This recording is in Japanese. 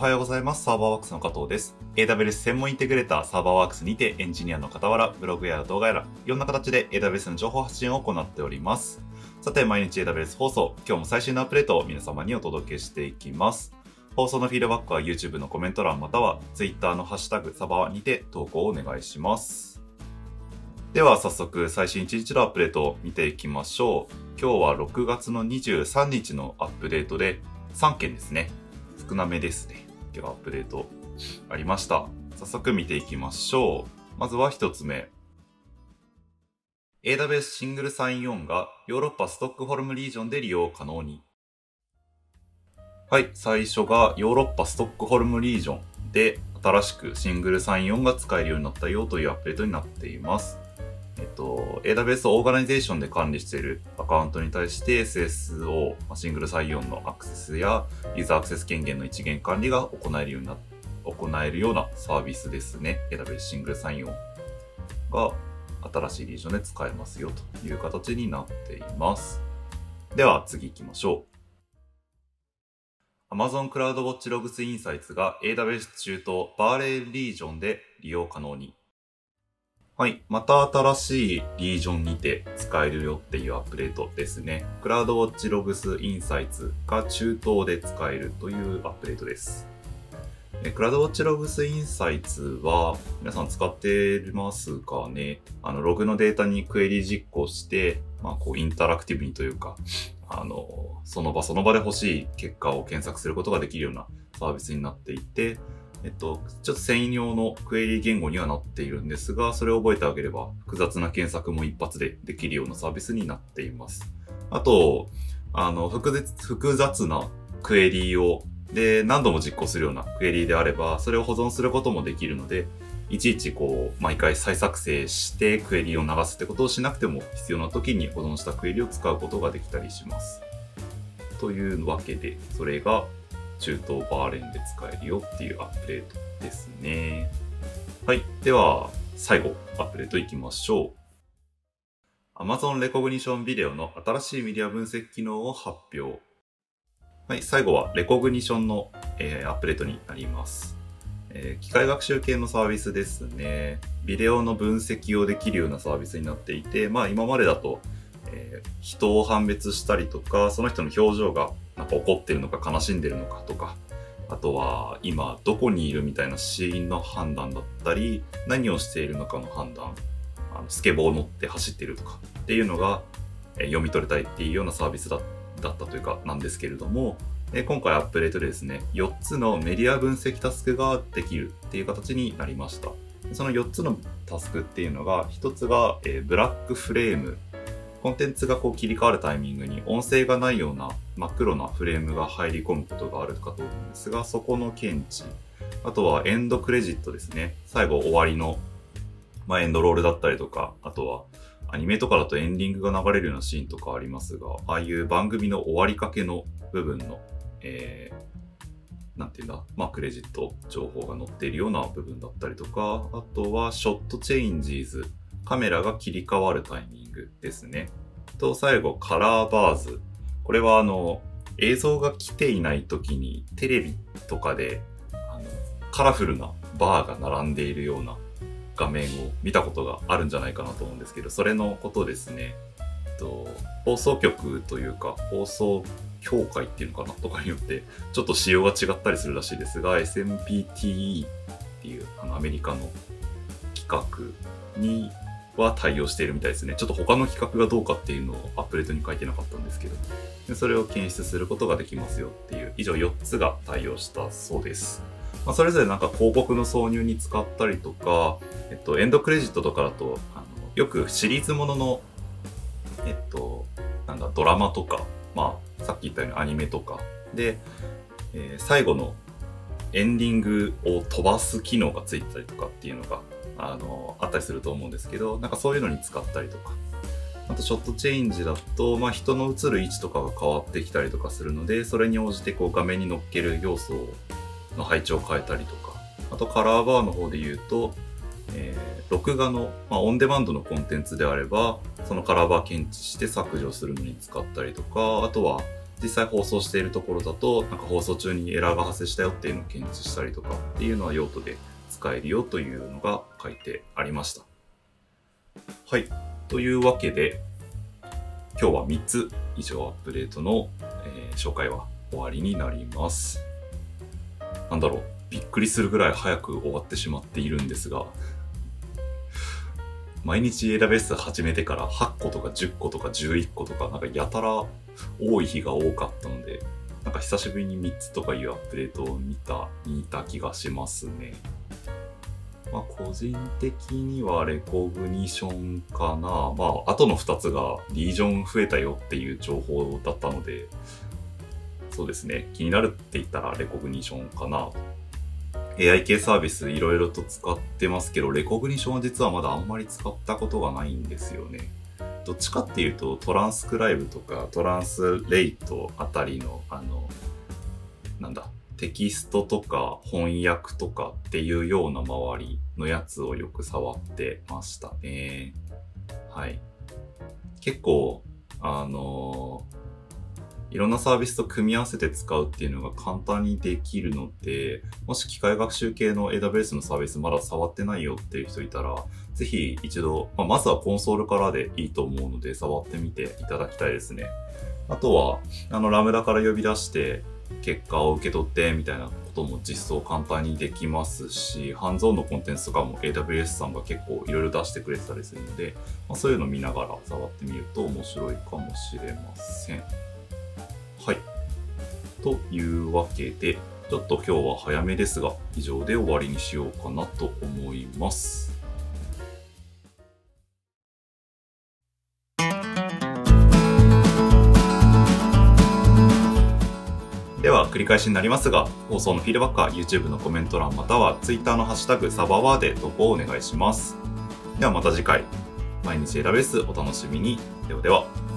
おはようございます。サーバーワークスの加藤です。AWS 専門インテグレーターサーバーワークスにてエンジニアの傍ら、ブログや動画やら、いろんな形で AWS の情報発信を行っております。さて、毎日 AWS 放送、今日も最新のアップデートを皆様にお届けしていきます。放送のフィードバックは YouTube のコメント欄または Twitter のハッシュタグサバーにて投稿をお願いします。では早速最新1日のアップデートを見ていきましょう。今日は6月の23日のアップデートで3件ですね。少なめですね。今日アップデートありました。早速見ていきましょう。まずは1つ目。AWS Single Sign-On がヨーロッパストックホルムリージョンで利用可能に。はい、最初がヨーロッパストックホルムリージョンで新しく Single Sign-On が使えるようになったよというアップデートになっています。えっと、AWS Organizations で管理しているアカウントに対して SSO、 Single Sign-On のアクセスやユーザーアクセス権限の一元管理が行えるようにな行えるようなサービスですね。AWS シングルサイン4が新しいリージョンで使えますよという形になっています。では次行きましょう。Amazon Cloud Watch Logs Insights が AWS 中東バーレーリージョンで利用可能に。はい。また新しいリージョンにて使えるよっていうアップデートですね。Cloud Watch Logs Insights が中東で使えるというアップデートです。え Cloud Watch Logs Insights は皆さん使ってますかね？あの、ログのデータにクエリ実行して、まあ、こう、インタラクティブにというか、あの、その場その場で欲しい結果を検索することができるようなサービスになっていて、えっと、ちょっと専用のクエリ言語にはなっているんですが、それを覚えてあげれば複雑な検索も一発でできるようなサービスになっています。あと、あの、複雑なクエリを、で、何度も実行するようなクエリであれば、それを保存することもできるので、いちいちこう、毎回再作成してクエリを流すってことをしなくても必要な時に保存したクエリを使うことができたりします。というわけで、それが中東バーレンで使えるよっていうアップデートですね。はい。では、最後、アップデートいきましょう。Amazon Recognition Video の新しいメディア分析機能を発表。はい。最後は、レコグニションの、えーアップデートになります。えー機械学習系のサービスですね。ビデオの分析をできるようなサービスになっていて、まあ今までだと、えー人を判別したりとか、その人の表情がなんか怒ってるのか悲しんでるのかとか、あとは今どこにいるみたいなシーンの判断だったり、何をしているのかの判断、あのスケボーを乗って走ってるとかっていうのが、えー読み取れたいっていうようなサービスだだったというかなんですけれども、えー今回アップデートでですね、4つのメディア分析タスクができるっていう形になりました。その4つのタスクっていうのが、1つが、えーブラックフレーム。コンテンツがこう切り替わるタイミングに音声がないような真っ黒なフレームが入り込むことがあるかと思うんですが、そこの検知。あとはエンドクレジットですね。最後終わりの、まあ、エンドロールだったりとか、あとはアニメとかだとエンディングが流れるようなシーンとかありますが、ああいう番組の終わりかけの部分の、えー、なんていうんだ、まあ、クレジット情報が載っているような部分だったりとか、あとはショットチェインジーズ、カメラが切り替わるタイミングですね。と、最後、カラーバーズ。これはあの、映像が来ていない時にテレビとかで、あの、カラフルなバーが並んでいるような画面を見たことがあるんじゃないかなと思うんですけど、それのことですね。と放送局というか、放送協会っていうのかなとかによって、ちょっと仕様が違ったりするらしいですが、SMPTE っていうあのアメリカの企画には対応しているみたいですね。ちょっと他の企画がどうかっていうのをアップデートに書いてなかったんですけど、でそれを検出することができますよっていう、以上4つが対応したそうです。まあ、それぞれなんか広告の挿入に使ったりとか、えっと、エンドクレジットとかだと、あのよくシリーズものの、えっと、なんだ、ドラマとか、まあ、さっき言ったようにアニメとかで、えー最後のエンディングを飛ばす機能がついてたりとかっていうのが、あの、あったりすると思うんですけど、なんかそういうのに使ったりとか。あと、ショットチェンジだと、まあ、人の映る位置とかが変わってきたりとかするので、それに応じてこう画面に乗っける要素の配置を変えたりとか。あと、カラーバーの方で言うと、えー録画の、まあ、オンデマンドのコンテンツであれば、そのカラーバー検知して削除するのに使ったりとか、あとは、実際放送しているところだと、なんか放送中にエラーが発生したよっていうのを検知したりとかっていうのは用途で使えるよというのが書いてありました。はい。というわけで、今日は3つ以上アップデートの、えー、紹介は終わりになります。なんだろう、びっくりするぐらい早く終わってしまっているんですが、毎日 AWS 始めてから8個とか10個とか11個とか、なんかやたら多い日が多かったので、なんか久しぶりに3つとかいうアップデートを見た、見た気がしますね。まあ、個人的にはレコグニションかな。まあ、後の2つがリージョン増えたよっていう情報だったので、そうですね。気になるって言ったらレコグニションかな。AI 系サービスいろいろと使ってますけど、レコグニションは実はまだあんまり使ったことがないんですよね。どっちかっていうとトランスクライブとかトランスレイトあたりのあの、なんだ、テキストとか翻訳とかっていうような周りのやつをよく触ってましたね。はい。結構、あのーいろんなサービスと組み合わせて使うっていうのが簡単にできるので、もし機械学習系の AWS のサービスまだ触ってないよっていう人いたら、ぜひ一度、まあ、まずはコンソールからでいいと思うので触ってみていただきたいですね。あとは、あの、ラムダから呼び出して、結果を受け取ってみたいなことも実装簡単にできますし、ハンズオンのコンテンツとかも AWS さんが結構いろいろ出してくれてたりするので、まあ、そういうの見ながら触ってみると面白いかもしれません。はい。というわけで、ちょっと今日は早めですが、以上で終わりにしようかなと思います。では、繰り返しになりますが、放送のフィードバックは YouTube のコメント欄または Twitter のハッシュタグサバワーで投稿をお願いします。ではまた次回、毎日選べすお楽しみに。ではでは。